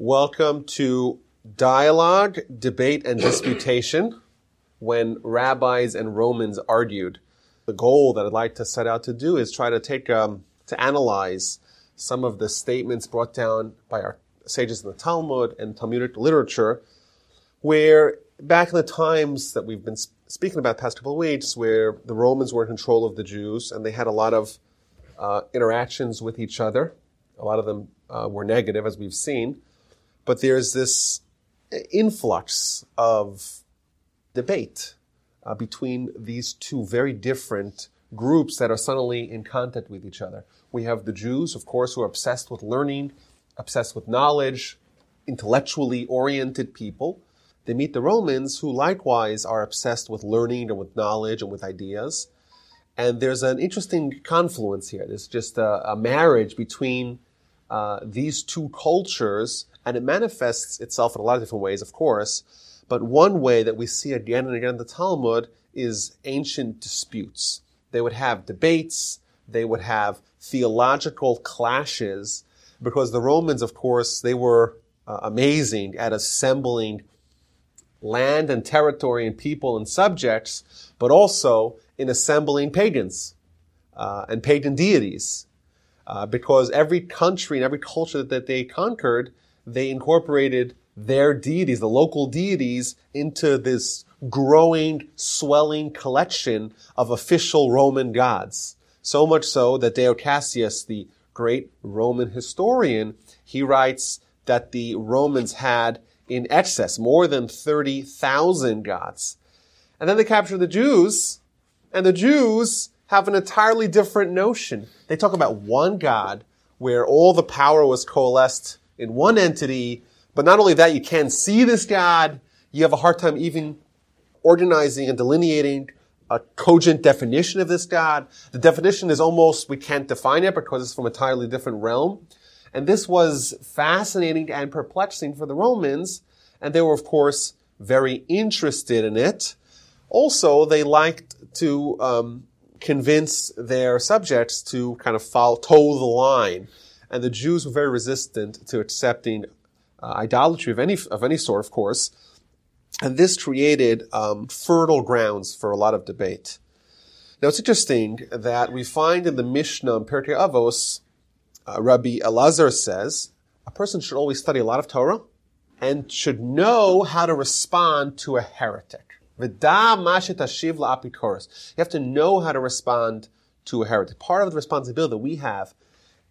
Welcome to Dialogue, Debate, and Disputation when rabbis and Romans argued. The goal that I'd like to set out to do is try to take, um, to analyze some of the statements brought down by our sages in the Talmud and Talmudic literature, where back in the times that we've been speaking about the past couple of weeks, where the Romans were in control of the Jews and they had a lot of uh, interactions with each other. A lot of them uh, were negative, as we've seen. But there's this influx of debate uh, between these two very different groups that are suddenly in contact with each other. We have the Jews, of course, who are obsessed with learning, obsessed with knowledge, intellectually oriented people. They meet the Romans, who likewise are obsessed with learning and with knowledge and with ideas. And there's an interesting confluence here. There's just a, a marriage between uh, these two cultures, and it manifests itself in a lot of different ways, of course. But one way that we see again and again in the Talmud is ancient disputes. They would have debates, they would have theological clashes, because the Romans, of course, they were uh, amazing at assembling land and territory and people and subjects, but also in assembling pagans uh, and pagan deities. Uh, because every country and every culture that they conquered, they incorporated their deities, the local deities, into this growing, swelling collection of official Roman gods. So much so that Dio Cassius, the great Roman historian, he writes that the Romans had in excess, more than 30,000 gods. And then they capture the Jews, and the Jews have an entirely different notion. They talk about one God where all the power was coalesced in one entity, but not only that, you can't see this God, you have a hard time even organizing and delineating a cogent definition of this God. The definition is almost, we can't define it because it's from a entirely different realm. And this was fascinating and perplexing for the Romans, and they were, of course, very interested in it. Also, they liked to um, convince their subjects to kind of follow, toe the line. And the Jews were very resistant to accepting uh, idolatry of any, of any sort, of course. And this created um, fertile grounds for a lot of debate. Now, it's interesting that we find in the Mishnah in Pirkei Avos, uh, Rabbi Elazar says, a person should always study a lot of Torah and should know how to respond to a heretic. You have to know how to respond to a heretic. Part of the responsibility that we have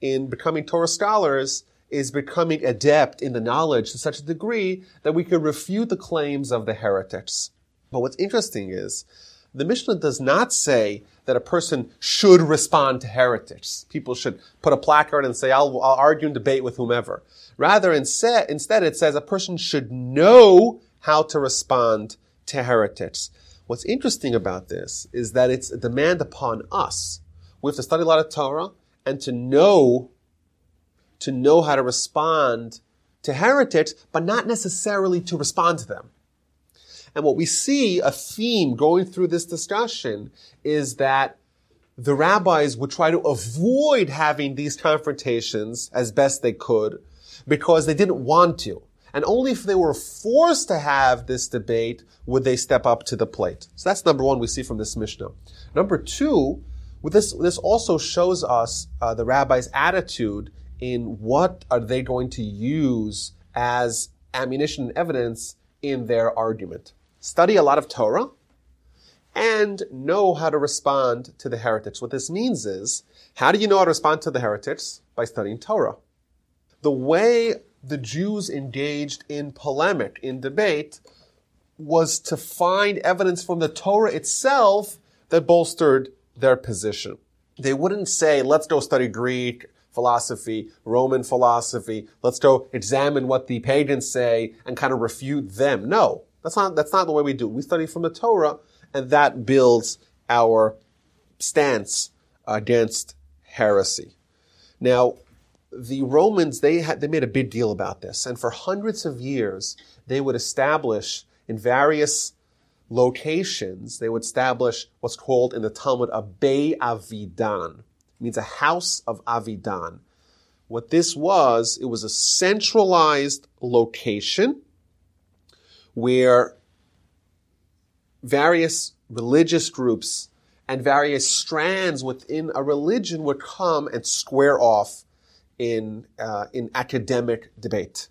in becoming Torah scholars is becoming adept in the knowledge to such a degree that we can refute the claims of the heretics. But what's interesting is the Mishnah does not say that a person should respond to heretics. People should put a placard and say, I'll, I'll argue and debate with whomever. Rather, instead, instead it says a person should know how to respond to heretics. What's interesting about this is that it's a demand upon us. We have to study a lot of Torah and to know, to know how to respond to heretics, but not necessarily to respond to them. And what we see a theme going through this discussion is that the rabbis would try to avoid having these confrontations as best they could because they didn't want to. And only if they were forced to have this debate would they step up to the plate. So that's number one we see from this Mishnah. Number two, this, this also shows us uh, the rabbi's attitude in what are they going to use as ammunition and evidence in their argument. Study a lot of Torah and know how to respond to the heretics. What this means is, how do you know how to respond to the heretics? By studying Torah. The way the Jews engaged in polemic, in debate, was to find evidence from the Torah itself that bolstered their position. They wouldn't say, let's go study Greek philosophy, Roman philosophy, let's go examine what the pagans say and kind of refute them. No, that's not, that's not the way we do. We study from the Torah and that builds our stance against heresy. Now, the Romans, they had, they made a big deal about this. And for hundreds of years, they would establish in various locations, they would establish what's called in the Talmud a Bei Avidan. It means a house of Avidan. What this was, it was a centralized location where various religious groups and various strands within a religion would come and square off in, uh, in academic debate.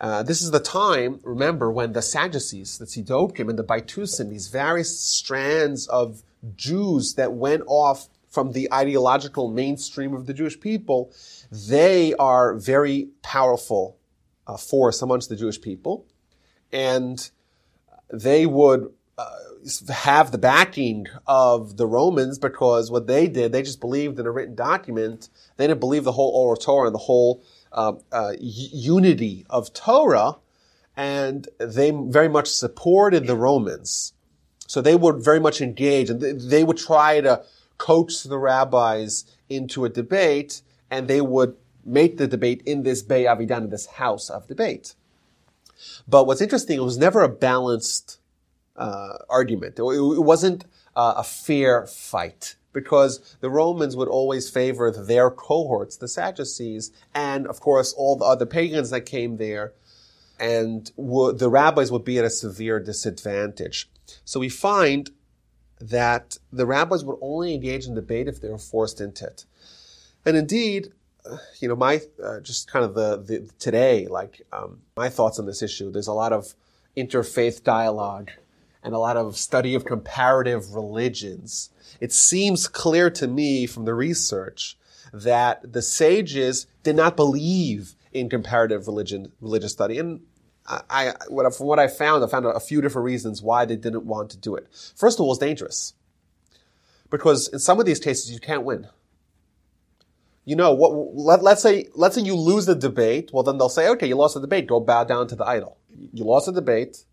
Uh, this is the time, remember, when the Sadducees, the Tzidokim, and the Baitusim, these various strands of Jews that went off from the ideological mainstream of the Jewish people, they are very powerful uh, force amongst the Jewish people, and they would uh, have the backing of the Romans because what they did, they just believed in a written document. They didn't believe the whole oral Torah and the whole uh, uh, unity of Torah, and they very much supported the Romans. So they would very much engage, and they would try to coach the rabbis into a debate, and they would make the debate in this Bay Avidan, this house of debate. But what's interesting, it was never a balanced uh, argument. It, it wasn't uh, a fair fight because the Romans would always favor their cohorts, the Sadducees, and of course all the other pagans that came there, and the rabbis would be at a severe disadvantage. So we find that the rabbis would only engage in debate if they were forced into it. And indeed, you know, my uh, just kind of the, the today, like um, my thoughts on this issue. There's a lot of interfaith dialogue and a lot of study of comparative religions. It seems clear to me from the research that the sages did not believe in comparative religion, religious study. And I, I from what I found, I found a, few different reasons why they didn't want to do it. First of all, it's dangerous. Because in some of these cases, you can't win you know, what, let, let's say, let's say you lose the debate. Well, then they'll say, okay, you lost the debate. Go bow down to the idol. You lost the debate.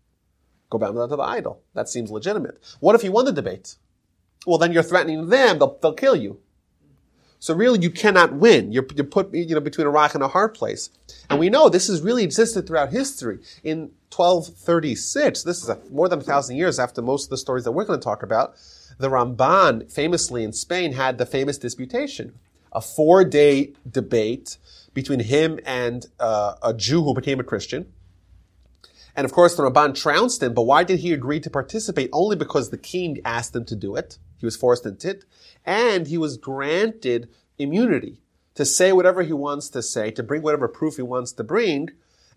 Go bow down to the idol. That seems legitimate. What if you won the debate? Well, then you're threatening them. They'll, they'll kill you. So really, you cannot win. You're, you're put, you know, between a rock and a hard place. And we know this has really existed throughout history. In 1236, this is a, more than a thousand years after most of the stories that we're going to talk about, the Ramban, famously in Spain, had the famous disputation a four day debate between him and uh, a Jew who became a Christian. And of course, the Ramban trounced him, but why did he agree to participate? Only because the king asked him to do it. He was forced into it. And he was granted immunity to say whatever he wants to say, to bring whatever proof he wants to bring,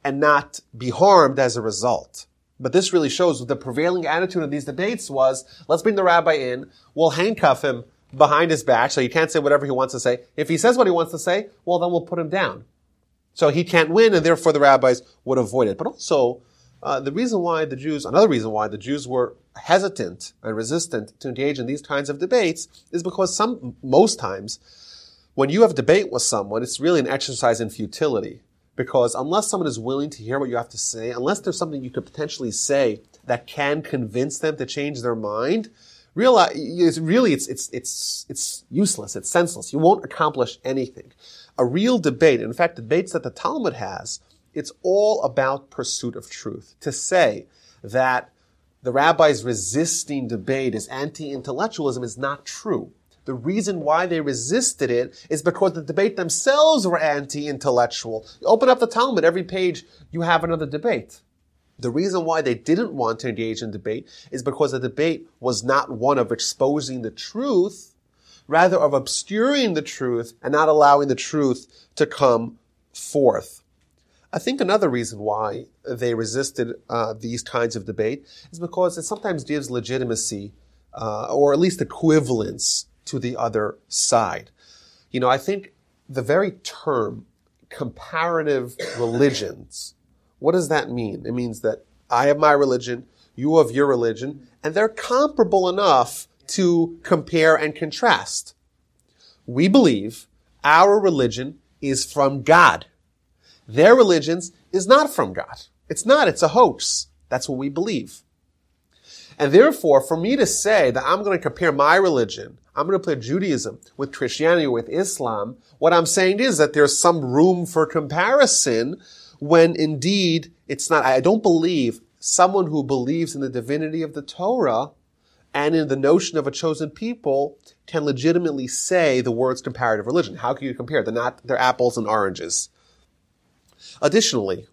and not be harmed as a result. But this really shows what the prevailing attitude of these debates was, let's bring the rabbi in, we'll handcuff him behind his back, so he can't say whatever he wants to say. If he says what he wants to say, well, then we'll put him down. So he can't win, and therefore the rabbis would avoid it. But also, uh, the reason why the Jews, another reason why the Jews were hesitant and resistant to engage in these kinds of debates is because some, most times, when you have debate with someone, it's really an exercise in futility. Because unless someone is willing to hear what you have to say, unless there's something you could potentially say that can convince them to change their mind, realize it's really it's it's it's it's useless. It's senseless. You won't accomplish anything. A real debate, in fact, debates that the Talmud has, it's all about pursuit of truth. To say that the rabbis resisting debate is anti-intellectualism is not true. The reason why they resisted it is because the debate themselves were anti-intellectual. You open up the Talmud, every page you have another debate. The reason why they didn't want to engage in debate is because the debate was not one of exposing the truth, rather of obscuring the truth and not allowing the truth to come forth. I think another reason why they resisted uh, these kinds of debate is because it sometimes gives legitimacy uh, or at least equivalence to the other side. You know, I think the very term comparative religions what does that mean? It means that I have my religion, you have your religion, and they're comparable enough to compare and contrast. We believe our religion is from God. Their religions is not from God. It's not, it's a hoax. That's what we believe. And therefore, for me to say that I'm going to compare my religion, I'm going to put Judaism with Christianity, with Islam, what I'm saying is that there's some room for comparison when indeed it's not. I don't believe someone who believes in the divinity of the Torah and in the notion of a chosen people can legitimately say the words comparative religion. How can you compare? They're not, they're apples and oranges. Additionally,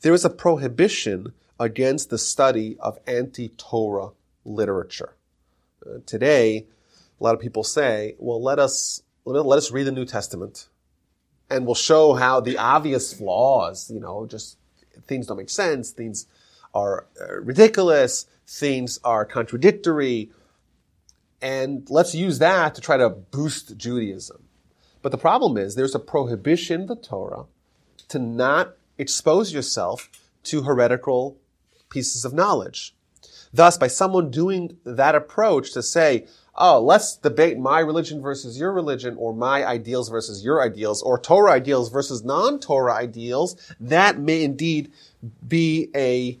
there is a prohibition against the study of anti-Torah literature. Uh, today, a lot of people say, well, let us, let us read the New Testament and we'll show how the obvious flaws, you know, just things don't make sense, things are uh, ridiculous, things are contradictory, and let's use that to try to boost Judaism. But the problem is there's a prohibition in the Torah to not expose yourself to heretical pieces of knowledge. Thus, by someone doing that approach to say, oh, let's debate my religion versus your religion, or my ideals versus your ideals, or Torah ideals versus non-Torah ideals, that may indeed be a,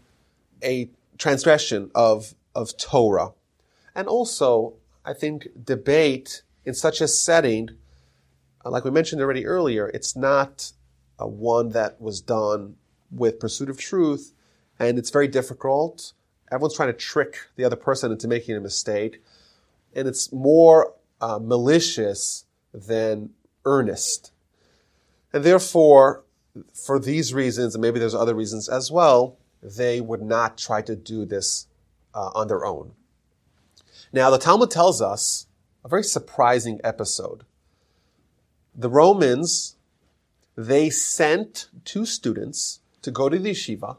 a transgression of, of Torah. And also, I think debate in such a setting, like we mentioned already earlier, it's not a one that was done with pursuit of truth, and it's very difficult. Everyone's trying to trick the other person into making a mistake, and it's more uh, malicious than earnest. And therefore, for these reasons, and maybe there's other reasons as well, they would not try to do this uh, on their own. Now, the Talmud tells us a very surprising episode. The Romans, they sent two students to go to the yeshiva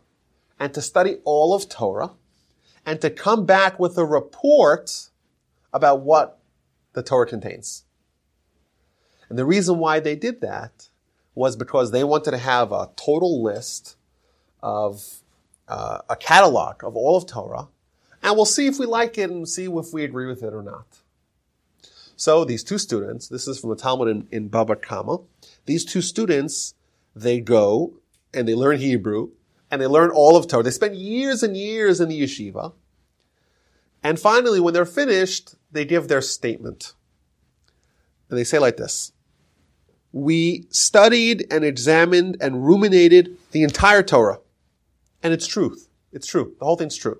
and to study all of Torah and to come back with a report about what the Torah contains. And the reason why they did that was because they wanted to have a total list of uh, a catalog of all of Torah, and we'll see if we like it and see if we agree with it or not. So these two students, this is from the Talmud in, in Baba Kama, these two students, they go and they learn Hebrew and they learn all of Torah. They spend years and years in the yeshiva. And finally, when they're finished, they give their statement. And they say like this. We studied and examined and ruminated the entire Torah. And it's truth. It's true. The whole thing's true.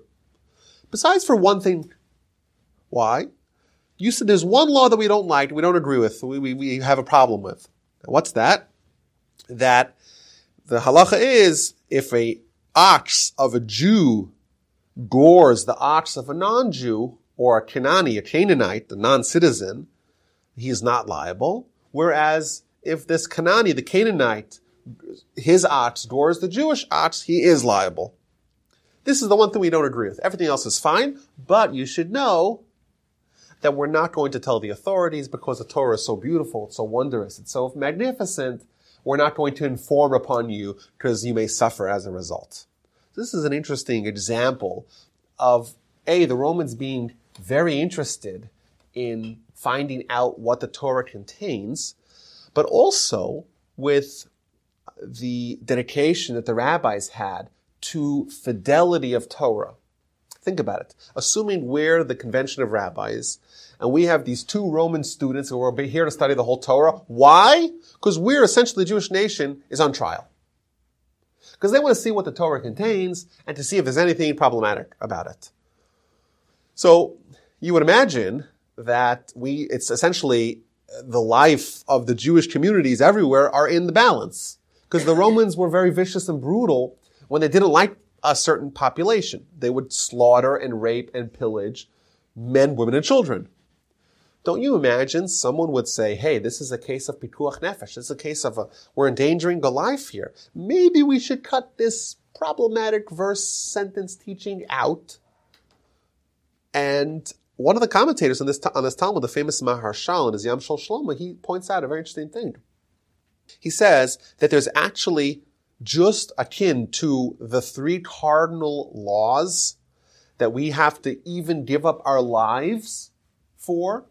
Besides for one thing. Why? You said there's one law that we don't like, we don't agree with, we, we, we have a problem with. What's that? That the halacha is if a ox of a Jew gores the ox of a non-Jew, or a Canaanite, a Canaanite, a non-citizen, he is not liable. Whereas if this Canaanite, the Canaanite, his ox gores the Jewish ox, he is liable. This is the one thing we don't agree with. Everything else is fine, but you should know that we're not going to tell the authorities because the Torah is so beautiful, it's so wondrous, it's so magnificent. We're not going to inform upon you because you may suffer as a result. This is an interesting example of A, the Romans being very interested in finding out what the Torah contains, but also with the dedication that the rabbis had to fidelity of Torah. Think about it. Assuming we're the convention of rabbis, and we have these two Roman students who are here to study the whole Torah. Why? Because we're essentially the Jewish nation is on trial. Because they want to see what the Torah contains and to see if there's anything problematic about it. So you would imagine that we, it's essentially uh, the life of the Jewish communities everywhere are in the balance. Because the Romans were very vicious and brutal when they didn't like a certain population. They would slaughter and rape and pillage men, women, and children. Don't you imagine someone would say, hey, this is a case of pikuach nefesh. This is a case of a, we're endangering the life here. Maybe we should cut this problematic verse sentence teaching out. And one of the commentators on this, on this Talmud, the famous Maharshal in his Yam Shel Shlomo, he points out a very interesting thing. He says that there's actually just akin to the three cardinal laws that we have to even give up our lives for,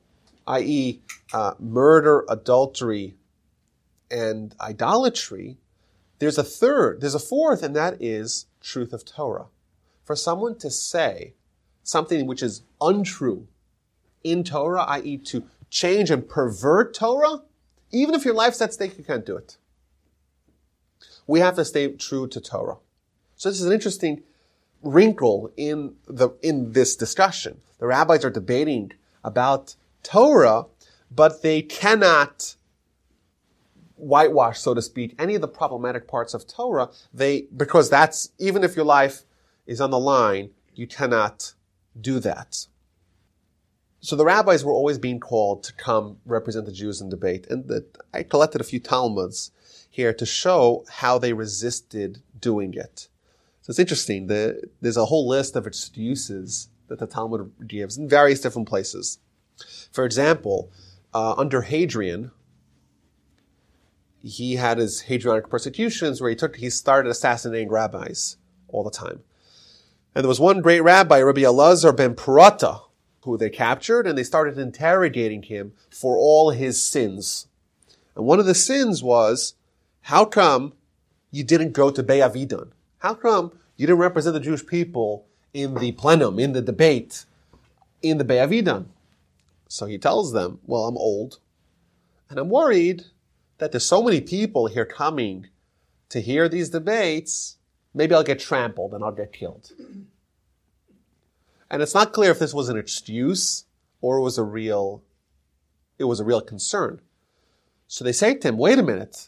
i.e., uh, murder, adultery, and idolatry. There's a third, there's a fourth, and that is truth of Torah. For someone to say something which is untrue in Torah, i.e., to change and pervert Torah, even if your life's at stake, you can't do it. We have to stay true to Torah. So this is an interesting wrinkle in the, in this discussion. The rabbis are debating about Torah, but they cannot whitewash, so to speak, any of the problematic parts of Torah. They, because that's, even if your life is on the line, you cannot do that. So the rabbis were always being called to come represent the Jews in debate. And the, I collected a few Talmuds here to show how they resisted doing it. So it's interesting. The, there's a whole list of excuses that the Talmud gives in various different places. For example, uh, under Hadrian, he had his Hadrianic persecutions where he took, he started assassinating rabbis all the time. And there was one great rabbi, Rabbi Elazar ben Purata, who they captured and they started interrogating him for all his sins. And one of the sins was, how come you didn't go to Be'avidan? How come you didn't represent the Jewish people in the plenum, in the debate, in the Be'avidan? So he tells them, well, I'm old and I'm worried that there's so many people here coming to hear these debates. Maybe I'll get trampled and I'll get killed. And it's not clear if this was an excuse or it was a real, it was a real concern. So they say to him, wait a minute.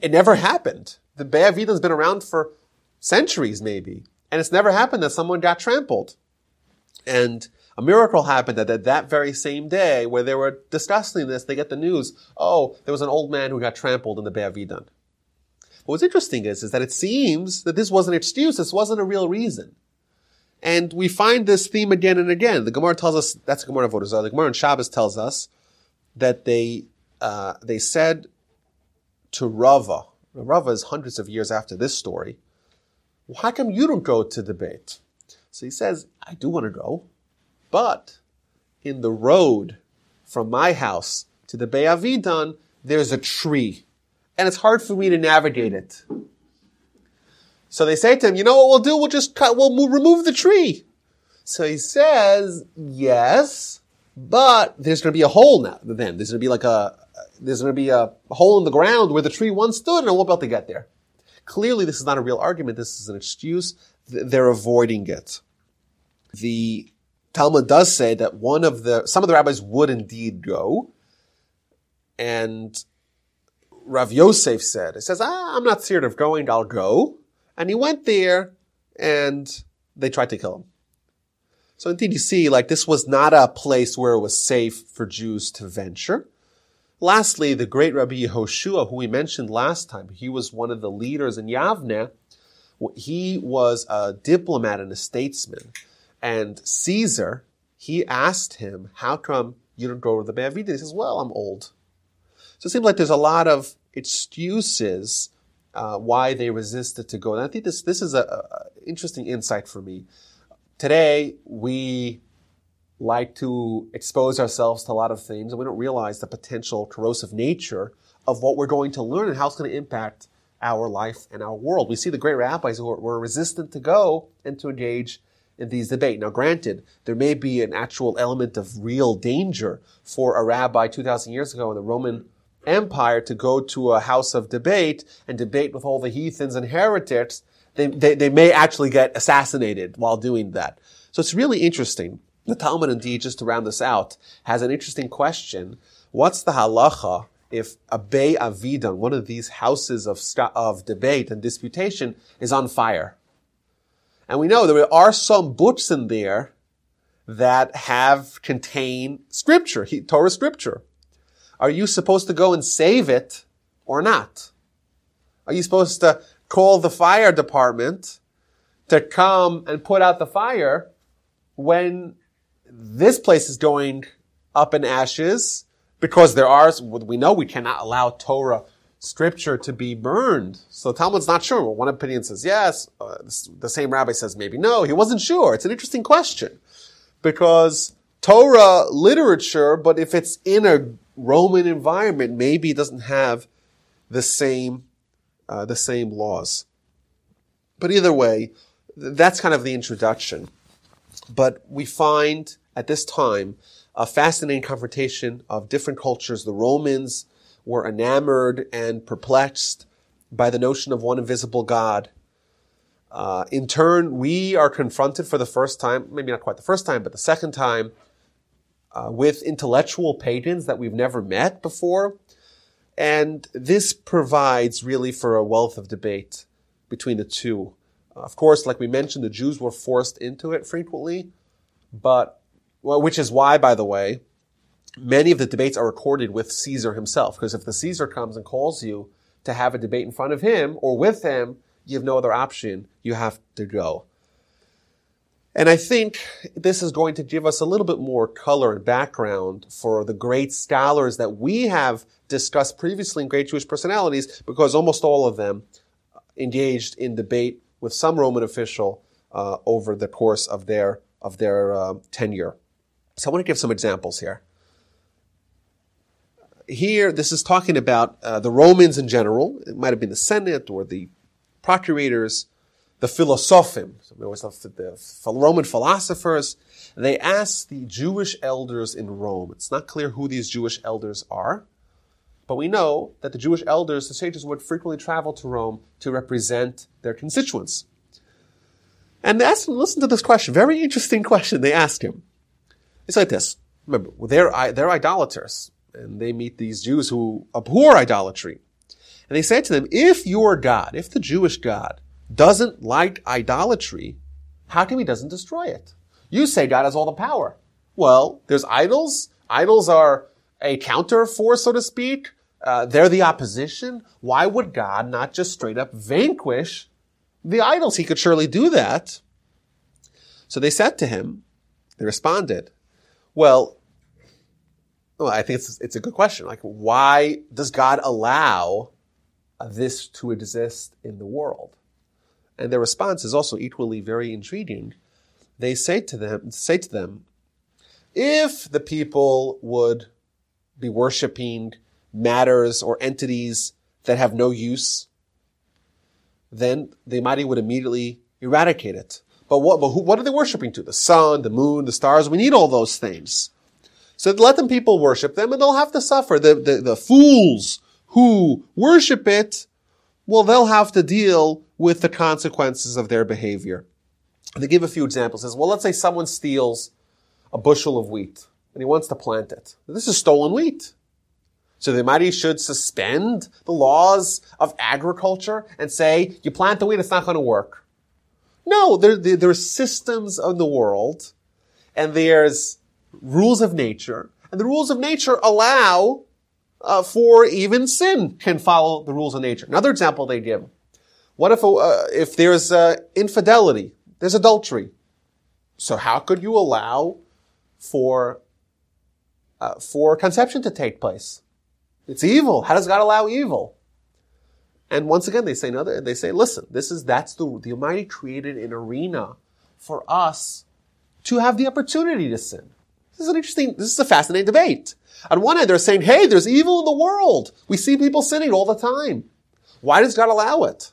It never happened. The Bay Be'avidan's been around for centuries maybe. And it's never happened that someone got trampled. And a miracle happened that, that that very same day where they were discussing this, they get the news, oh, there was an old man who got trampled in the Bay Be'avidan. What's interesting is, is that it seems that this wasn't an excuse, this wasn't a real reason. And we find this theme again and again. The Gemara tells us, that's the Gemara of Avodah Zarah, the Gemara in Shabbos tells us that they, uh, they said to Rava, Rava is hundreds of years after this story, well, how come you don't go to the debate? So he says, I do want to go, but in the road from my house to the Be'avidan, there's a tree. And it's hard for me to navigate it. So they say to him, you know what we'll do? We'll just cut, we'll remove the tree. So he says, yes, but there's going to be a hole now. Then there's going to be like a, there's going to be a hole in the ground where the tree once stood and I won't be able to get there. Clearly, this is not a real argument. This is an excuse. They're avoiding it. The Talmud does say that one of the, some of the rabbis would indeed go. And Rav Yosef said, it says, ah, I'm not scared of going, I'll go. And he went there and they tried to kill him. So indeed you see, like this was not a place where it was safe for Jews to venture. Lastly, the great Rabbi Yehoshua, who we mentioned last time, he was one of the leaders in Yavne. He was a diplomat and a statesman. And Caesar, he asked him, how come you don't go to the Be'avidim? He says, well, I'm old. So it seems like there's a lot of excuses uh, why they resisted to go. And I think this this is a, interesting insight for me. Today we like to expose ourselves to a lot of things, and we don't realize the potential corrosive nature of what we're going to learn and how it's going to impact our life and our world. We see the great rabbis who were resistant to go and to engage in these debates. Now, granted, there may be an actual element of real danger for a rabbi 2,000 years ago in the Roman empire to go to a house of debate and debate with all the heathens and heretics, they, they, they may actually get assassinated while doing that. So it's really interesting. The Talmud, indeed, just to round this out, has an interesting question. What's the halacha if a Be'avidan, one of these houses of, of debate and disputation, is on fire? And we know there are some books in there that have contain scripture, Torah scripture. Are you supposed to go and save it or not? Are you supposed to call the fire department to come and put out the fire when this place is going up in ashes because there are, we know we cannot allow Torah scripture to be burned. So Talmud's not sure. Well, one opinion says yes. Uh, the same rabbi says maybe no. He wasn't sure. It's an interesting question because Torah literature, but if it's in a Roman environment, maybe it doesn't have the same, uh, the same laws. But either way, that's kind of the introduction. But we find at this time a fascinating confrontation of different cultures. The Romans were enamored and perplexed by the notion of one invisible God. Uh, in turn, we are confronted for the first time, maybe not quite the first time, but the second time, uh, with intellectual pagans that we've never met before. And this provides really for a wealth of debate between the two. Of course, like we mentioned, the Jews were forced into it frequently, but, well, which is why, by the way, many of the debates are recorded with Caesar himself. Because if the Caesar comes and calls you to have a debate in front of him or with him, you have no other option. You have to go. And I think this is going to give us a little bit more color and background for the great scholars that we have discussed previously in Great Jewish Personalities, because almost all of them engaged in debate with some Roman official uh, over the course of their of their uh, tenure. So I want to give some examples here. Here, this is talking about uh, the Romans in general. It might have been the Senate or the procurators, the philosophim, So it was the, the Roman philosophers. They asked the Jewish elders in Rome. It's not clear who these Jewish elders are. But we know that the Jewish elders, the sages, would frequently travel to Rome to represent their constituents. And they asked him, listen to this question, very interesting question they asked him. It's like this. Remember, they're, they're idolaters, and they meet these Jews who abhor idolatry. And they say to them, if your God, if the Jewish God doesn't like idolatry, how come he doesn't destroy it? You say God has all the power. Well, there's idols. Idols are a counter force, so to speak. Uh, they're the opposition. Why would God not just straight up vanquish the idols? He could surely do that. So they said to him, they responded, well, well I think it's, it's a good question. Like, why does God allow this to exist in the world? And their response is also equally very intriguing. They say to them, say to them, if the people would be worshiping matters or entities that have no use, then the Almighty would immediately eradicate it. But what, but who, what are they worshiping to? The sun, the moon, the stars. We need all those things. So let them people worship them and they'll have to suffer. The, the, the fools who worship it, well, they'll have to deal with the consequences of their behavior. They give a few examples. Says, well, let's say someone steals a bushel of wheat and he wants to plant it. This is stolen wheat. So the Almighty should suspend the laws of agriculture and say, you plant the wheat, it's not going to work. No, there, there, systems of the world and there's rules of nature and the rules of nature allow uh, for even sin can follow the rules of nature. Another example they give. What if, uh, if there's uh, infidelity? There's adultery. So how could you allow for uh, for conception to take place. It's evil. How does God allow evil? And once again, they say another. They say, listen, this is that's the the Almighty created an arena for us to have the opportunity to sin. This is an interesting. This is a fascinating debate. On one hand, they're saying, hey, there's evil in the world. We see people sinning all the time. Why does God allow it?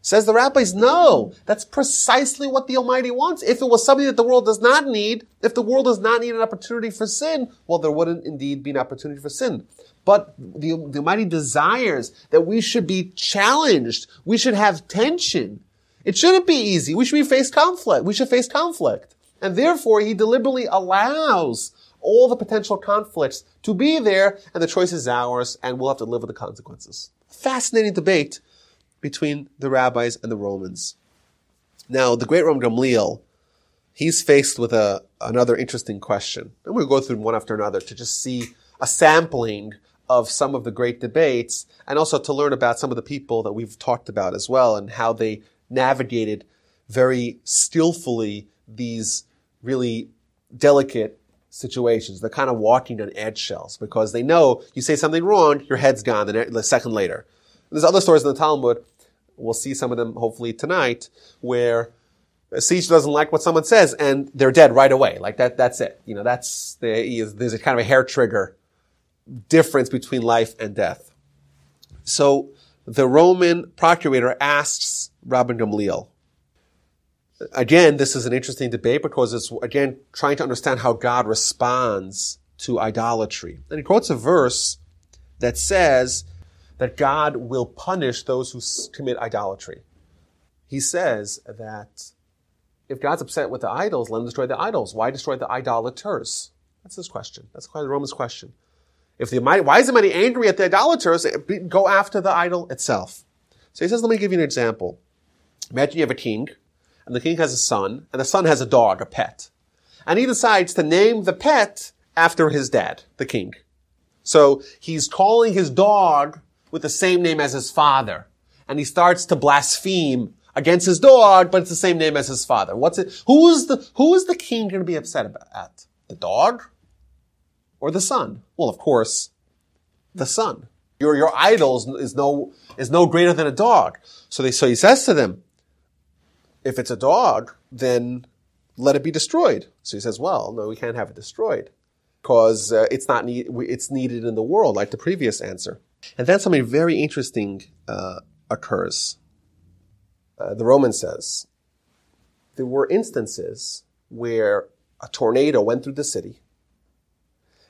Says the rabbis, no, that's precisely what the Almighty wants. If it was something that the world does not need, if the world does not need an opportunity for sin, well, there wouldn't indeed be an opportunity for sin. But the, the Almighty desires that we should be challenged. We should have tension. It shouldn't be easy. We should be face conflict. We should face conflict. And therefore, He deliberately allows all the potential conflicts to be there, and the choice is ours, and we'll have to live with the consequences. Fascinating debate between the rabbis and the Romans. Now, the great Rabban Gamliel, he's faced with a, another interesting question. And we'll go through them one after another to just see a sampling of some of the great debates and also to learn about some of the people that we've talked about as well and how they navigated very skillfully these really delicate situations. They're kind of walking on eggshells because they know you say something wrong, your head's gone the second later. There's other stories in the Talmud We'll see some of them hopefully tonight where a Caesar doesn't like what someone says and they're dead right away. Like that, that's it. You know, that's the, there's a kind of a hair trigger difference between life and death. So the Roman procurator asks Rabban Gamliel, again, this is an interesting debate because it's again trying to understand how God responds to idolatry. And he quotes a verse that says, that God will punish those who commit idolatry. he says that if God's upset with the idols, let him destroy the idols. Why destroy the idolaters? That's his question. That's quite the Romans question. If the why is the mighty angry at the idolaters? Go after the idol itself. So he says, let me give you an example. Imagine you have a king, and the king has a son, and the son has a dog, a pet. And he decides to name the pet after his dad, the king. So he's calling his dog with the same name as his father. And he starts to blaspheme against his dog, but it's the same name as his father. What's it? Who is the, who is the king going to be upset about? The dog? Or the son? Well, of course, the son. Your, your idol is, no, is no greater than a dog. So they, so he says to them, if it's a dog, then let it be destroyed. So he says, well, no, we can't have it destroyed because uh, it's not need, it's needed in the world, like the previous answer. And then something very interesting uh, occurs. Uh, the Roman says there were instances where a tornado went through the city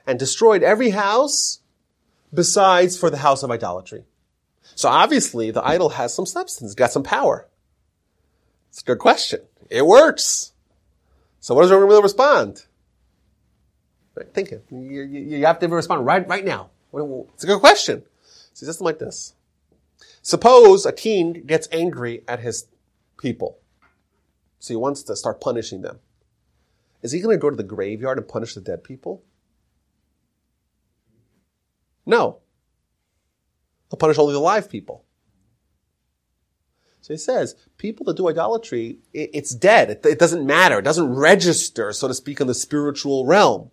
and destroyed every house besides for the house of idolatry. So obviously the idol has some substance, got some power. It's a good question. It works. So what does Rabban respond? Think it. You, you, you, have to respond right, right now. It's a good question. See, something like this. Suppose a king gets angry at his people. So he wants to start punishing them. Is he going to go to the graveyard and punish the dead people? No. He'll punish only the live people. So he says, people that do idolatry, it's dead. It, doesn't matter. It doesn't register, so to speak, in the spiritual realm.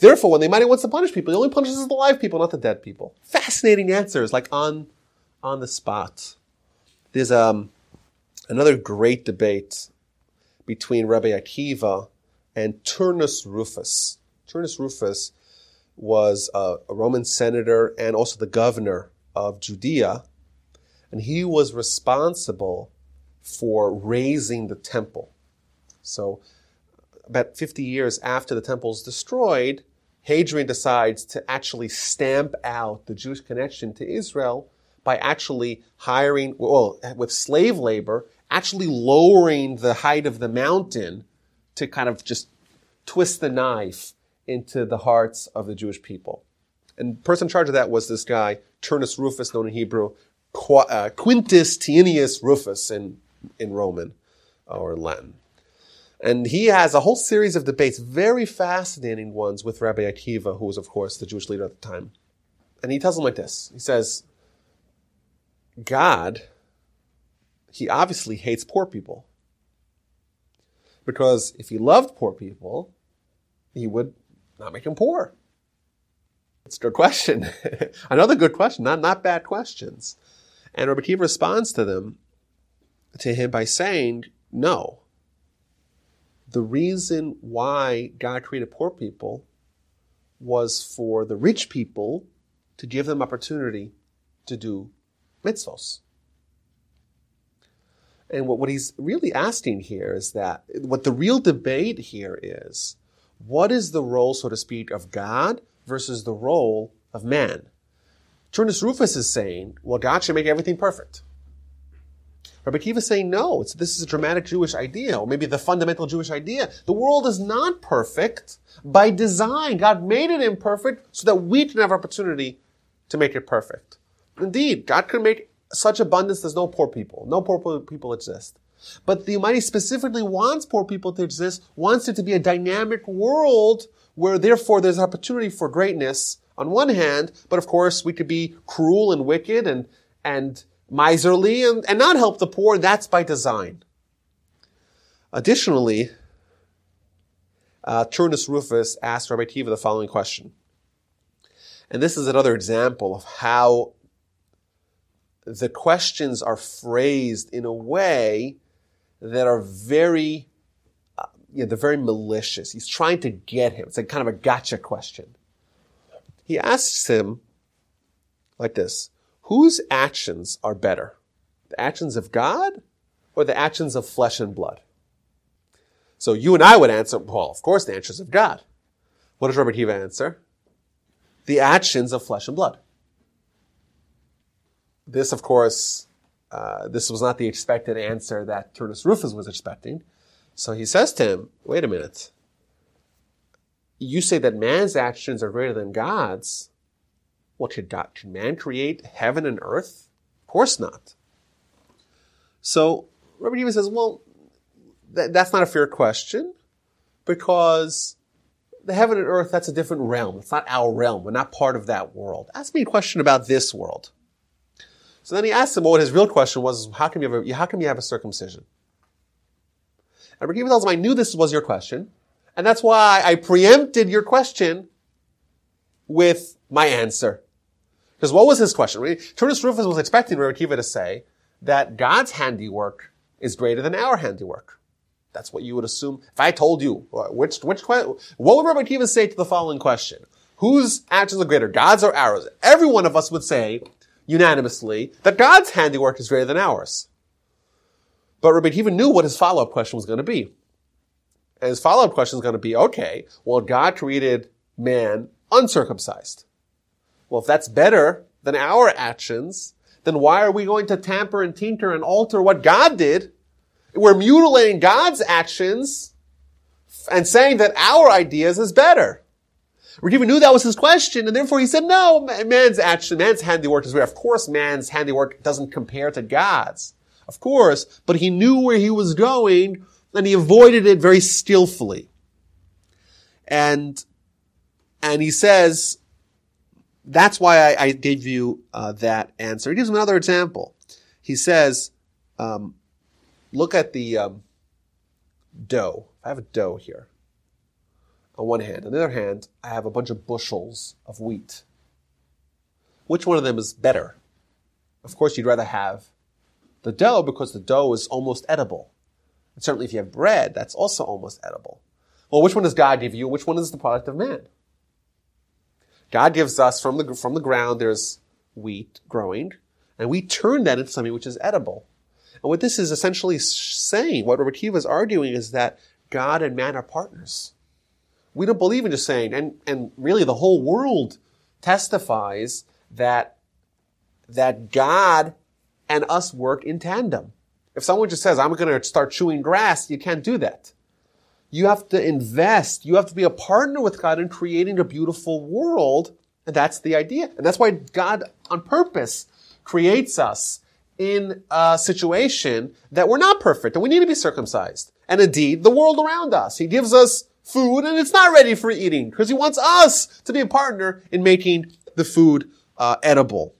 Therefore, when the Almighty wants to punish people, he only punishes the live people, not the dead people. Fascinating answers, like on, on the spot. There's um, another great debate between Rabbi Akiva and Turnus Rufus. Turnus Rufus was a, a Roman senator and also the governor of Judea, and he was responsible for razing the temple. So about 50 years after the temple is destroyed, Hadrian decides to actually stamp out the Jewish connection to Israel by actually hiring, well, with slave labor, actually lowering the height of the mountain to kind of just twist the knife into the hearts of the Jewish people. And the person in charge of that was this guy, Turnus Rufus, known in Hebrew, uh, Quintus Tineius Rufus in, in Roman or in Latin. And he has a whole series of debates, very fascinating ones with Rabbi Akiva, who was, of course, the Jewish leader at the time. And he tells him like this. He says, God, he obviously hates poor people. Because if he loved poor people, he would not make them poor. It's a good question. Another good question, not, not bad questions. And Rabbi Akiva responds to them, to him by saying, no, the reason why God created poor people was for the rich people to give them opportunity to do mitzvos. And what, what he's really asking here is that what the real debate here is what is the role, so to speak, of God versus the role of man? Turnus Rufus is saying, well, God should make everything perfect. Rabbi Akiva is saying, no, this is a dramatic Jewish idea, or maybe the fundamental Jewish idea. The world is not perfect by design. God made it imperfect so that we can have opportunity to make it perfect. Indeed, God can make such abundance there's no poor people. No poor people exist. But the Almighty specifically wants poor people to exist, wants it to be a dynamic world where therefore there's opportunity for greatness on one hand, but of course we could be cruel and wicked and, and miserly and, and not help the poor. That's by design. Additionally, uh, Turnus Rufus asked Rabbi Akiva the following question. And this is another example of how the questions are phrased in a way that are very, uh, you know, they're very malicious. He's trying to get him. It's like kind of a gotcha question. He asks him like this whose actions are better? The actions of God or the actions of flesh and blood? So you and I would answer, well, of course, the actions of God. What does Rabbi Akiva answer? The actions of flesh and blood. This, of course, uh, this was not the expected answer that Turnus Rufus was expecting. So he says to him, wait a minute. You say that man's actions are greater than God's. What should God, should man create heaven and earth? Of course not. So Rabbi Akiva says, well, th- that's not a fair question because the heaven and earth, that's a different realm. It's not our realm. We're not part of that world. Ask me a question about this world. So then he asked him what his real question was, how come you have a, how come you have a circumcision? And Rabbi tells him, I knew this was your question, and that's why I preempted your question with my answer. Because what was his question? Turnus Rufus was expecting Rabbi to say that God's handiwork is greater than our handiwork. That's what you would assume. If I told you, uh, which, which, what would Rabbi Akiva say to the following question? Whose actions are greater, God's or ours? Every one of us would say, unanimously, that God's handiwork is greater than ours. But Rabbi Akiva knew what his follow-up question was going to be. And his follow-up question is going to be, okay, well, God created man uncircumcised. Well, if that's better than our actions, then why are we going to tamper and tinker and alter what God did? We're mutilating God's actions and saying that our ideas is better. Rabbi Akiva knew that was his question, and therefore he said, no, man's action, man's handiwork is greater. Of course, man's handiwork doesn't compare to God's. Of course, but he knew where he was going, and he avoided it very skillfully. And, and he says, that's why I, I gave you uh, that answer. He gives him another example. He says, um, look at the um, dough. I have a dough here on one hand. On the other hand, I have a bunch of bushels of wheat. Which one of them is better? Of course, you'd rather have the dough because the dough is almost edible. And certainly if you have bread, that's also almost edible. Well, which one does God give you? Which one is the product of man? God gives us from the, from the ground, there's wheat growing, and we turn that into something which is edible. And what this is essentially saying, what Rabbi Akiva is arguing is that God and man are partners. We don't believe in just saying, and, and really the whole world testifies that, that God and us work in tandem. If someone just says, I'm going to start chewing grass, you can't do that. You have to invest. You have to be a partner with God in creating a beautiful world. And that's the idea. And that's why God on purpose creates us in a situation that we're not perfect and we need to be circumcised. And indeed, the world around us. He gives us food and it's not ready for eating because he wants us to be a partner in making the food uh, edible.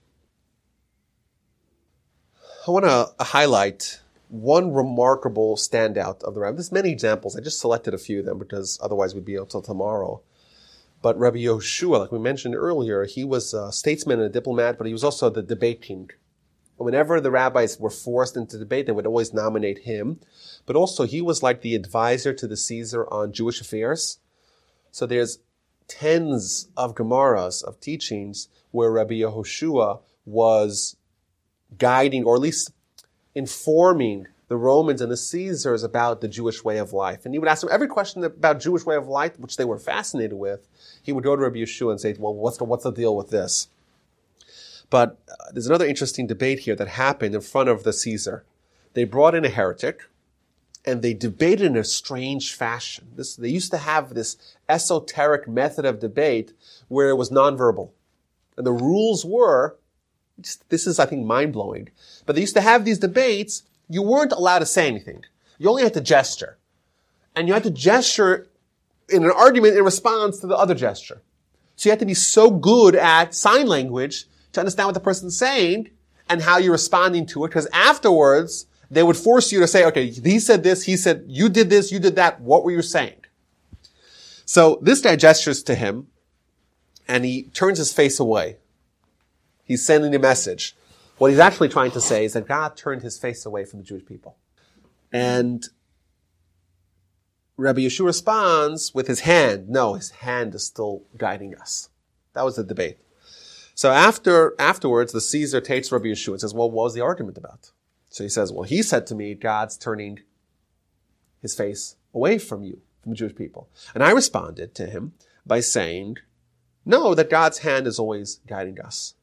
I want to highlight one remarkable standout of the rabbi. There's many examples. I just selected a few of them because otherwise we'd be up till tomorrow. But Rabbi Yoshua, like we mentioned earlier, he was a statesman and a diplomat, but he was also the debate king. Whenever the rabbis were forced into debate, they would always nominate him. But also, he was like the advisor to the Caesar on Jewish affairs. So there's tens of Gemaras, of teachings, where Rabbi Yehoshua was guiding, or at least informing the Romans and the Caesars about the Jewish way of life. And he would ask them every question about Jewish way of life, which they were fascinated with. He would go to Rabbi Yeshua and say, well, what's the, what's the deal with this? But uh, there's another interesting debate here that happened in front of the Caesar. They brought in a heretic and they debated in a strange fashion. This, they used to have this esoteric method of debate where it was nonverbal. And the rules were, this is, I think, mind blowing. But they used to have these debates. You weren't allowed to say anything. You only had to gesture. And you had to gesture in an argument in response to the other gesture. So you had to be so good at sign language to understand what the person's saying and how you're responding to it. Because afterwards, they would force you to say, okay, he said this, he said, you did this, you did that. What were you saying? So this guy gestures to him and he turns his face away. He's sending a message. What he's actually trying to say is that God turned his face away from the Jewish people. And Rabbi Yeshua responds with his hand. No, his hand is still guiding us. That was the debate. So after, afterwards, the Caesar takes Rabbi Yeshua and says, well, what was the argument about? So he says, well, he said to me, God's turning his face away from you, from the Jewish people. And I responded to him by saying, no, that God's hand is always guiding us.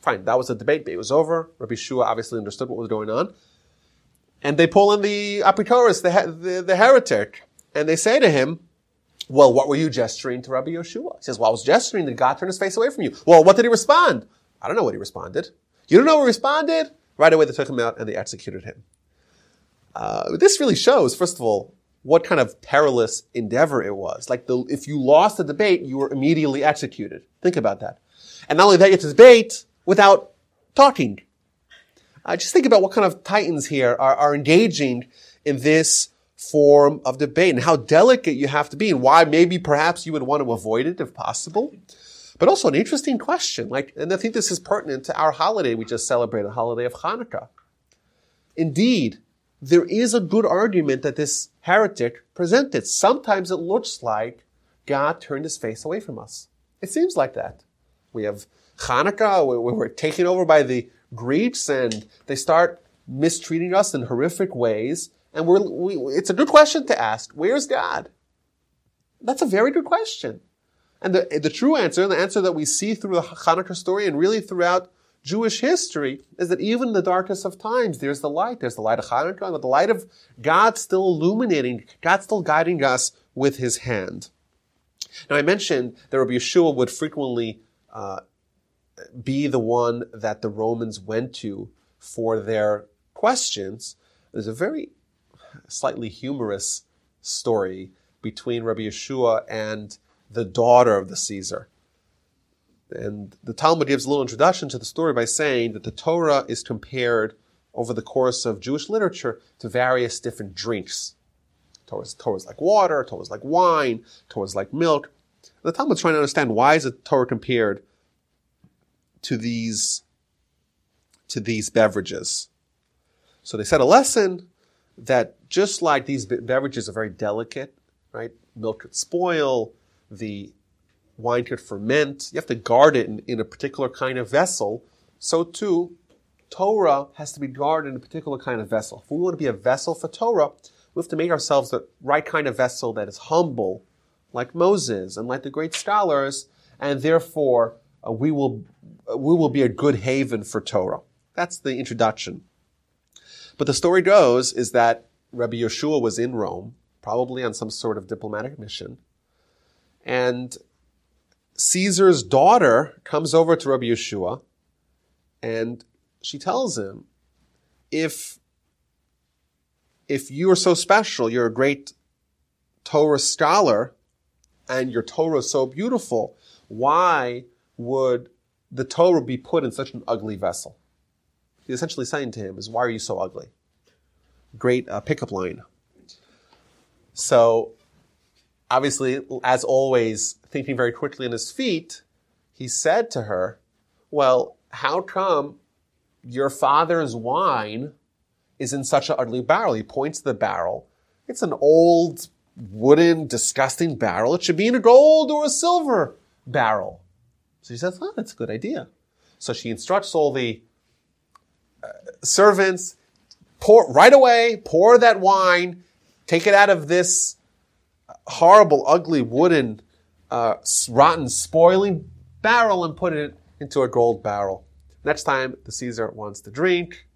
Fine, that was the debate. It was over. Rabbi Shua obviously understood what was going on. And they pull in the Apikoros, the, the, the heretic, and they say to him, well, what were you gesturing to Rabbi Yeshua? He says, well, I was gesturing. Did God turn his face away from you? Well, what did he respond? I don't know what he responded. You don't know what he responded? Right away they took him out and they executed him. Uh, this really shows, first of all, what kind of perilous endeavor it was. Like the, if you lost the debate, you were immediately executed. Think about that. And not only that, you have to debate without talking. Uh, just think about what kind of titans here are, are engaging in this form of debate and how delicate you have to be and why maybe perhaps you would want to avoid it if possible. But also an interesting question, like, and I think this is pertinent to our holiday we just celebrated, the holiday of Hanukkah. Indeed, there is a good argument that this heretic presented. Sometimes it looks like God turned his face away from us. It seems like that. We have Hanukkah, we we're taken over by the Greeks, and they start mistreating us in horrific ways. And we're, we, it's a good question to ask. Where's God? That's a very good question. And the, the true answer, the answer that we see through the Hanukkah story and really throughout Jewish history, is that even in the darkest of times, there's the light. There's the light of Hanukkah, and the light of God still illuminating, God still guiding us with his hand. Now, I mentioned that Rabbi Yeshua would frequently uh, be the one that the Romans went to for their questions. There's a very slightly humorous story between Rabbi Yeshua and the daughter of the Caesar. And the Talmud gives a little introduction to the story by saying that the Torah is compared over the course of Jewish literature to various different drinks. Torah is like water, Torah is like wine, Torah is like milk. The Talmud's trying to understand why is the Torah compared to these to these beverages. So they said a lesson that just like these beverages are very delicate, right? Milk could spoil, the wine could ferment. You have to guard it in, in a particular kind of vessel. So too, Torah has to be guarded in a particular kind of vessel. If we want to be a vessel for Torah, we have to make ourselves the right kind of vessel that is humble, like Moses and like the great scholars, and therefore uh, we will uh, we will be a good haven for Torah. That's the introduction. But the story goes is that Rabbi Yeshua was in Rome, probably on some sort of diplomatic mission, and Caesar's daughter comes over to Rabbi Yeshua and she tells him, if, if you are so special, you're a great Torah scholar, and your Torah is so beautiful, why would the Torah be put in such an ugly vessel? He's essentially saying to him is, why are you so ugly? Great uh, pickup line. So obviously, as always, thinking very quickly on his feet, he said to her, Well, how come your father's wine is in such an ugly barrel? He points to the barrel. It's an old, wooden, disgusting barrel. It should be in a gold or a silver barrel. So he says, Oh, that's a good idea. So she instructs all the uh, servants, pour right away, pour that wine, take it out of this horrible, ugly, wooden, uh, rotten, spoiling barrel and put it into a gold barrel. Next time the Caesar wants to drink,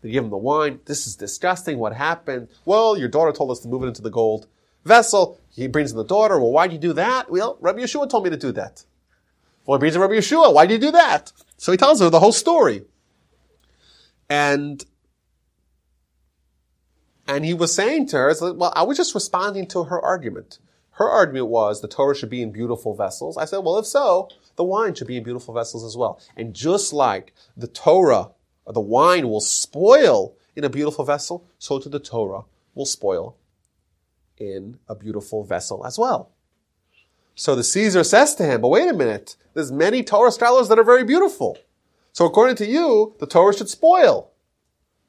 they give him the wine. This is disgusting. What happened? Well, your daughter told us to move it into the gold vessel. He brings in the daughter. Well, why'd you do that? Well, Rabbi Yeshua told me to do that. Well, he brings in Rabbi Yeshua. Why'd you do that? So he tells her the whole story. And and he was saying to her, well, I was just responding to her argument. Her argument was the Torah should be in beautiful vessels. I said, well, if so, the wine should be in beautiful vessels as well. And just like the Torah, the wine will spoil in a beautiful vessel, so too the Torah will spoil in a beautiful vessel as well. So the Caesar says to him, but wait a minute, there's many Torah scholars that are very beautiful. So according to you, the Torah should spoil.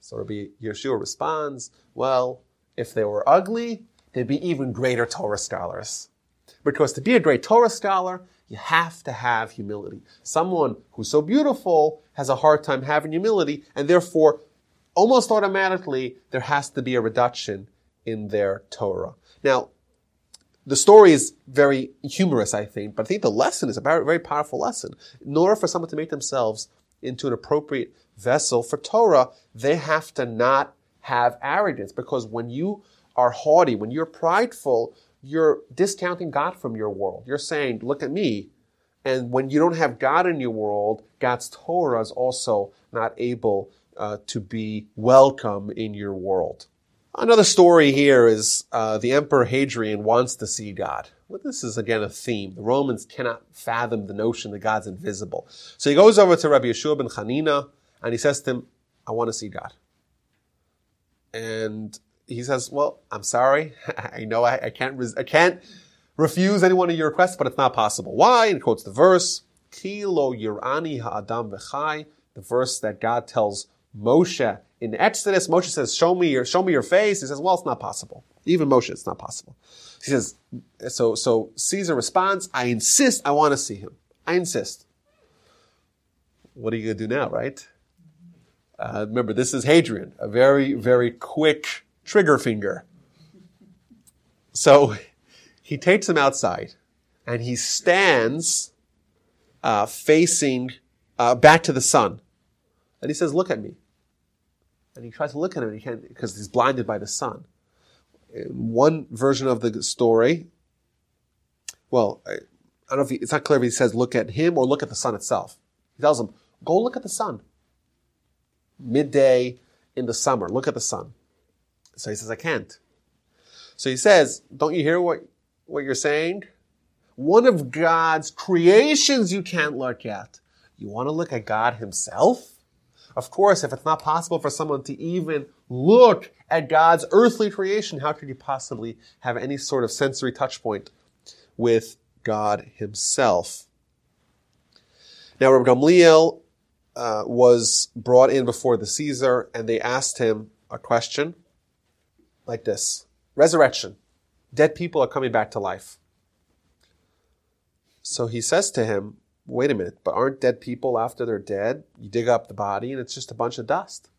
So Rabbi Yeshua responds, well, if they were ugly, they'd be even greater Torah scholars. Because to be a great Torah scholar, you have to have humility. Someone who's so beautiful has a hard time having humility, and therefore, almost automatically, there has to be a reduction in their Torah. Now, the story is very humorous, I think, but I think the lesson is a very, very powerful lesson. In order for someone to make themselves into an appropriate vessel for Torah, they have to not have arrogance because when you are haughty, when you're prideful, you're discounting God from your world. You're saying, look at me. And when you don't have God in your world, God's Torah is also not able uh, to be welcome in your world. Another story here is uh, the Emperor Hadrian wants to see God. Well, this is again a theme. The Romans cannot fathom the notion that God's invisible. So he goes over to Rabbi Yeshua ben Chanina and he says to him, I want to see God. And he says, well, I'm sorry. I know I, I can't, res- I can't refuse any one of your requests, but it's not possible. Why? And he quotes the verse, Ki Lo Yirani Ha'adam V'chai, the verse that God tells Moshe in Exodus. Moshe says, show me your, show me your face. He says, well, it's not possible. Even Moshe, it's not possible. He says, so, so Caesar responds, I insist, I want to see him. I insist. What are you going to do now, right? Uh, remember, this is Hadrian, a very, very quick trigger finger. So he takes him outside and he stands uh, facing uh, back to the sun. And he says, Look at me. And he tries to look at him and he can't because he's blinded by the sun. In one version of the story, well, I, don't know if he, it's not clear if he says look at him or look at the sun itself. He tells him, Go look at the sun. Midday in the summer, look at the sun. So he says, I can't. So he says, don't you hear what, what you're saying? One of God's creations you can't look at. You want to look at God himself? Of course, if it's not possible for someone to even look at God's earthly creation, how could you possibly have any sort of sensory touch point with God himself? Now, Rabbi Gamliel uh, was brought in before the Caesar, and they asked him a question like this resurrection. Dead people are coming back to life. So he says to him, Wait a minute, but aren't dead people after they're dead? You dig up the body and it's just a bunch of dust.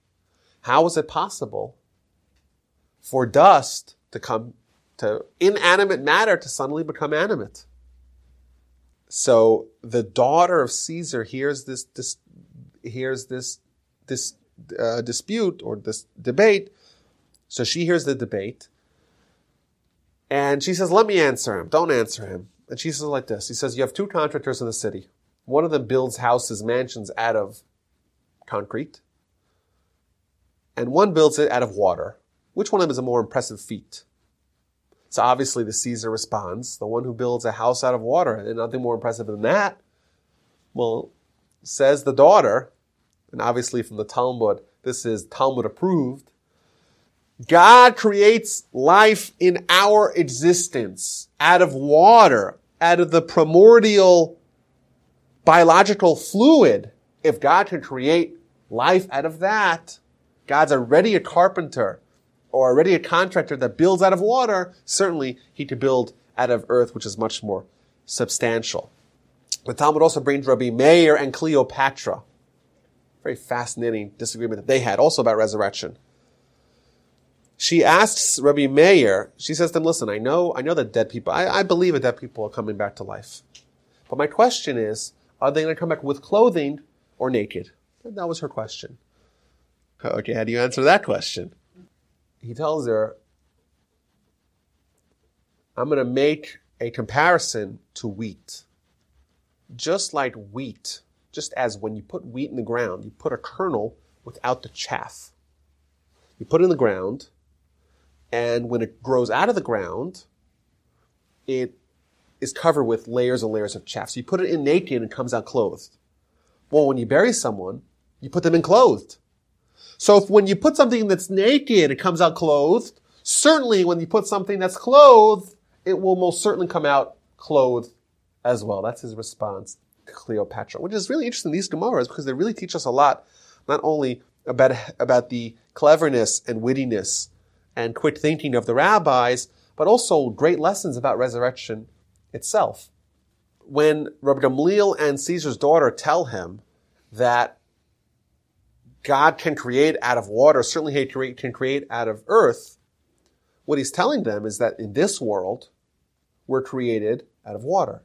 How is it possible for dust to come to inanimate matter to suddenly become animate? So the daughter of Caesar hears this, this hears this this uh, dispute or this debate so she hears the debate and she says, let me answer him. Don't answer him. And she says like this. He says, you have two contractors in the city. One of them builds houses, mansions out of concrete. And one builds it out of water. Which one of them is a more impressive feat? So obviously the Caesar responds, the one who builds a house out of water, and nothing more impressive than that. Well, says the daughter, and obviously from the Talmud, this is Talmud approved, God creates life in our existence out of water, out of the primordial biological fluid. If God can create life out of that, God's already a carpenter or already a contractor that builds out of water. Certainly he could build out of earth, which is much more substantial. The Talmud also brings Rabbi Meir and Cleopatra. Very fascinating disagreement that they had also about resurrection she asks Rabbi Meir, she says to him, listen, I know, I know that dead people, I, I believe that dead people are coming back to life. But my question is, are they going to come back with clothing or naked? And that was her question. Okay, how do you answer that question? He tells her, I'm going to make a comparison to wheat. Just like wheat, just as when you put wheat in the ground, you put a kernel without the chaff. You put it in the ground, and when it grows out of the ground, it is covered with layers and layers of chaff. So you put it in naked and it comes out clothed. Well, when you bury someone, you put them in clothed. So if when you put something that's naked, it comes out clothed, certainly when you put something that's clothed, it will most certainly come out clothed as well. That's his response Cleopatra, which is really interesting, these Gemaras, because they really teach us a lot, not only about, about the cleverness and wittiness and quick thinking of the rabbis, but also great lessons about resurrection itself. When Rabbi Gamliel and Caesar's daughter tell him that God can create out of water, certainly he can create out of earth, what he's telling them is that in this world, we're created out of water.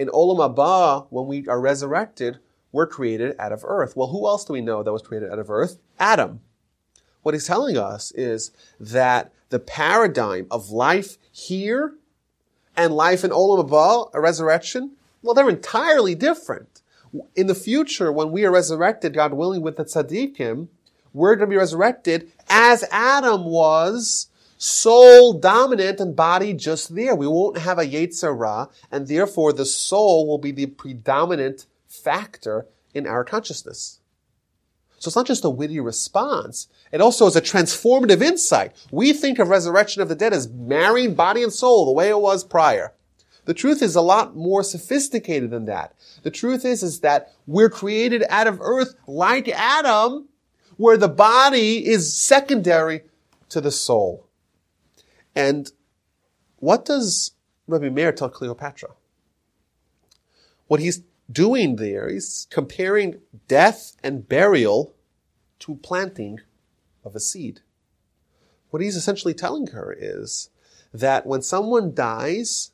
In Olam Haba, when we are resurrected, we're created out of earth. Well, who else do we know that was created out of earth? Adam. What he's telling us is that the paradigm of life here and life in Olam Haba, a resurrection, well, they're entirely different. In the future, when we are resurrected, God willing, with the tzaddikim, we're going to be resurrected as Adam was, soul dominant and body just there. We won't have a Yetzer Hara, and therefore the soul will be the predominant factor in our consciousness. So it's not just a witty response. It also is a transformative insight. We think of resurrection of the dead as marrying body and soul the way it was prior. The truth is a lot more sophisticated than that. The truth is, is that we're created out of earth like Adam, where the body is secondary to the soul. And what does Rabbi Meir tell Cleopatra? What he's doing there is comparing death and burial to planting of a seed. What he's essentially telling her is that when someone dies,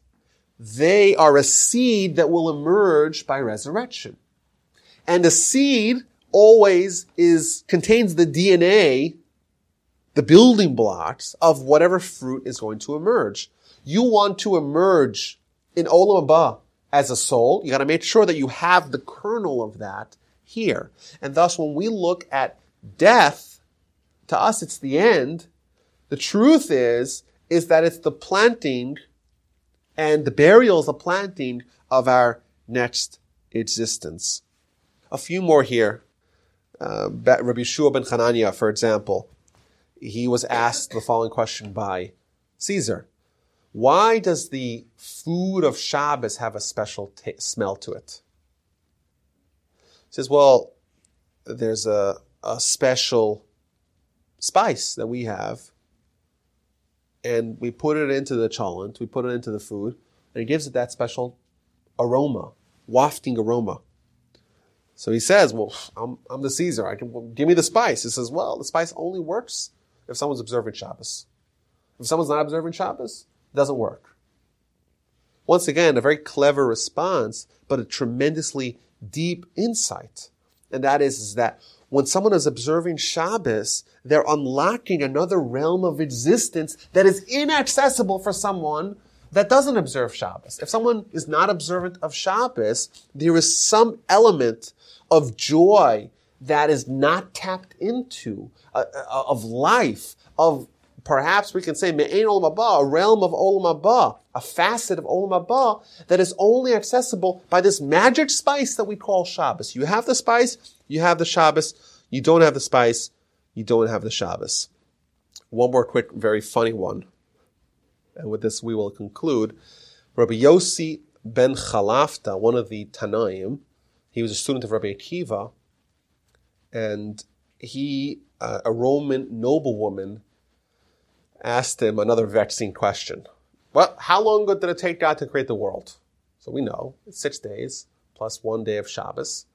they are a seed that will emerge by resurrection. And a seed always is, contains the DNA, the building blocks of whatever fruit is going to emerge. You want to emerge in Olam Haba as a soul, you got to make sure that you have the kernel of that here. And thus, when we look at death, to us it's the end. The truth is, is that it's the planting and the burial is the planting of our next existence. A few more here. Uh, Rabbi Shua ben Hanania, for example, he was asked the following question by Caesar. Why does the food of Shabbos have a special t- smell to it? He says, well, there's a, a special spice that we have, and we put it into the cholent, we put it into the food, and it gives it that special aroma, wafting aroma. So he says, well, I'm, I'm the Caesar. I can, well, give me the spice. He says, well, the spice only works if someone's observing Shabbos. If someone's not observing Shabbos, it doesn't work. Once again, a very clever response, but a tremendously deep insight. And that is, is that when someone is observing Shabbos, they're unlocking another realm of existence that is inaccessible for someone that doesn't observe Shabbos. If someone is not observant of Shabbos, there is some element of joy that is not tapped into, uh, uh of life, of perhaps we can say Me'ein Olam Haba, a realm of Olam Haba, a facet of Olam Haba that is only accessible by this magic spice that we call Shabbos. You have the spice, you have the Shabbos. You don't have the spice, you don't have the Shabbos. One more quick, very funny one. And with this we will conclude. Rabbi Yossi ben Chalafta, one of the Tanaim, he was a student of Rabbi Akiva, and he, uh, a Roman noblewoman, asked him another vexing question. Well, how long ago did it take God to create the world? So we know it's six days plus one day of Shabbos.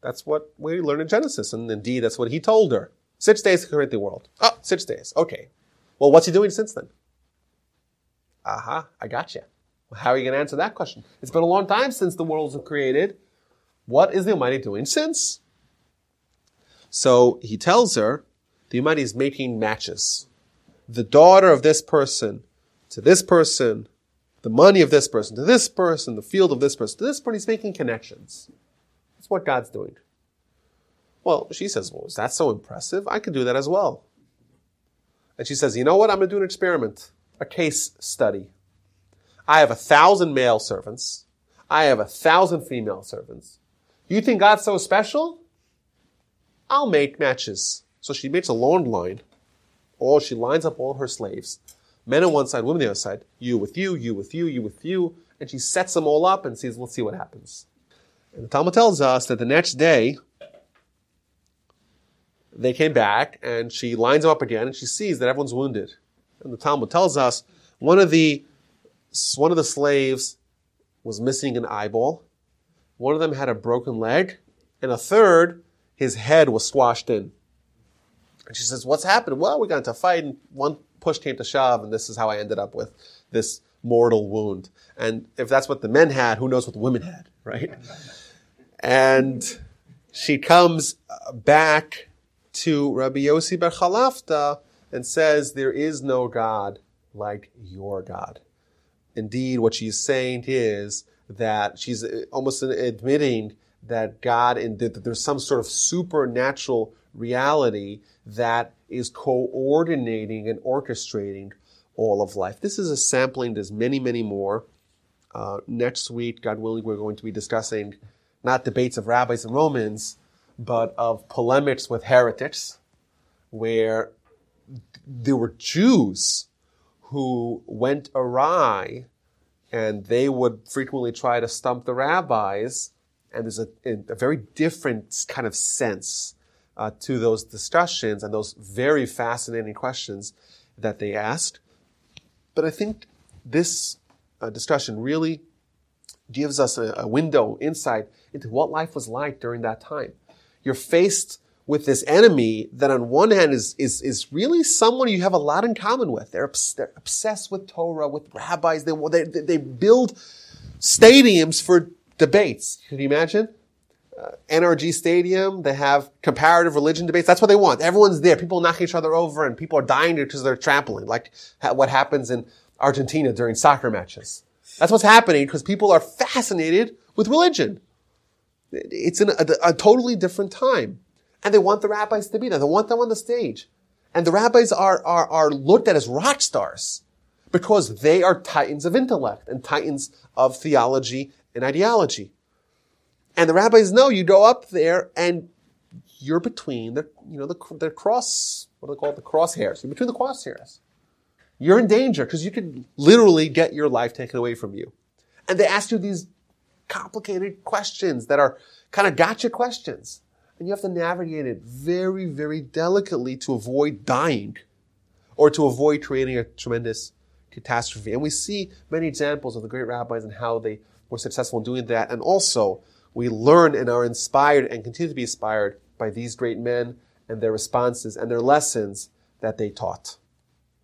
That's what we learn in Genesis, and indeed that's what he told her. Six days to create the world. Oh, six days. Okay. Well, what's he doing since then? Aha, uh-huh, I got you. Well, how are you going to answer that question? It's been a long time since the worlds were created. What is the Almighty doing since? So he tells her the Almighty is making matches the daughter of this person to this person, the money of this person to this person, the field of this person to this person. He's making connections. That's what God's doing. Well, she says, Well, is that so impressive? I could do that as well. And she says, You know what? I'm going to do an experiment, a case study. I have a thousand male servants. I have a thousand female servants. You think God's so special? I'll make matches. So she makes a long line all she lines up all her slaves, men on one side, women on the other side, you with you, you with you, you with you, and she sets them all up and says, let's see what happens. And the Talmud tells us that the next day, they came back and she lines them up again and she sees that everyone's wounded. And the Talmud tells us one of the one of the slaves was missing an eyeball, one of them had a broken leg, and a third, his head was squashed in. And she says, what's happened? Well, we got into a fight and one push came to shove and this is how I ended up with this mortal wound. And if that's what the men had, who knows what the women had, right? And she comes back to Rabbi Yossi Bar Chalafta and says, there is no God like your God. Indeed, what she's saying is that she's almost admitting that God and that there's some sort of supernatural reality that is coordinating and orchestrating all of life. This is a sampling. There's many, many more. Uh, next week, God willing, we're going to be discussing not debates of rabbis and Romans, but of polemics with heretics, where there were Jews who went awry and they would frequently try to stump the rabbis. And there's a, a very different kind of sense uh, to those discussions and those very fascinating questions that they asked. But I think this uh, discussion really gives us a, a window insight into what life was like during that time. You're faced with this enemy that on one hand is, is, is really someone you have a lot in common with. They're, they're obsessed with Torah, with rabbis. They, they, they build stadiums for debates. Can you imagine? Uh, NRG Stadium, they have comparative religion debates. That's what they want. Everyone's there. People knock each other over and people are dying because they're trampling, like what happens in Argentina during soccer matches. That's what's happening because people are fascinated with religion. It's in a, a, totally different time. And they want the rabbis to be there. They want them on the stage. And the rabbis are, are, are looked at as rock stars because they are titans of intellect and titans of theology and ideology. And the rabbis know you go up there and you're between the, you know, the, the cross, what do they call it? The crosshairs. You're between the crosshairs. You're in danger because you could literally get your life taken away from you. And they ask you these complicated questions that are kind of gotcha questions. And you have to navigate it very, very delicately to avoid dying or to avoid creating a tremendous catastrophe. And we see many examples of the great rabbis and how they were successful in doing that. And also, we learn and are inspired and continue to be inspired by these great men and their responses and their lessons that they taught.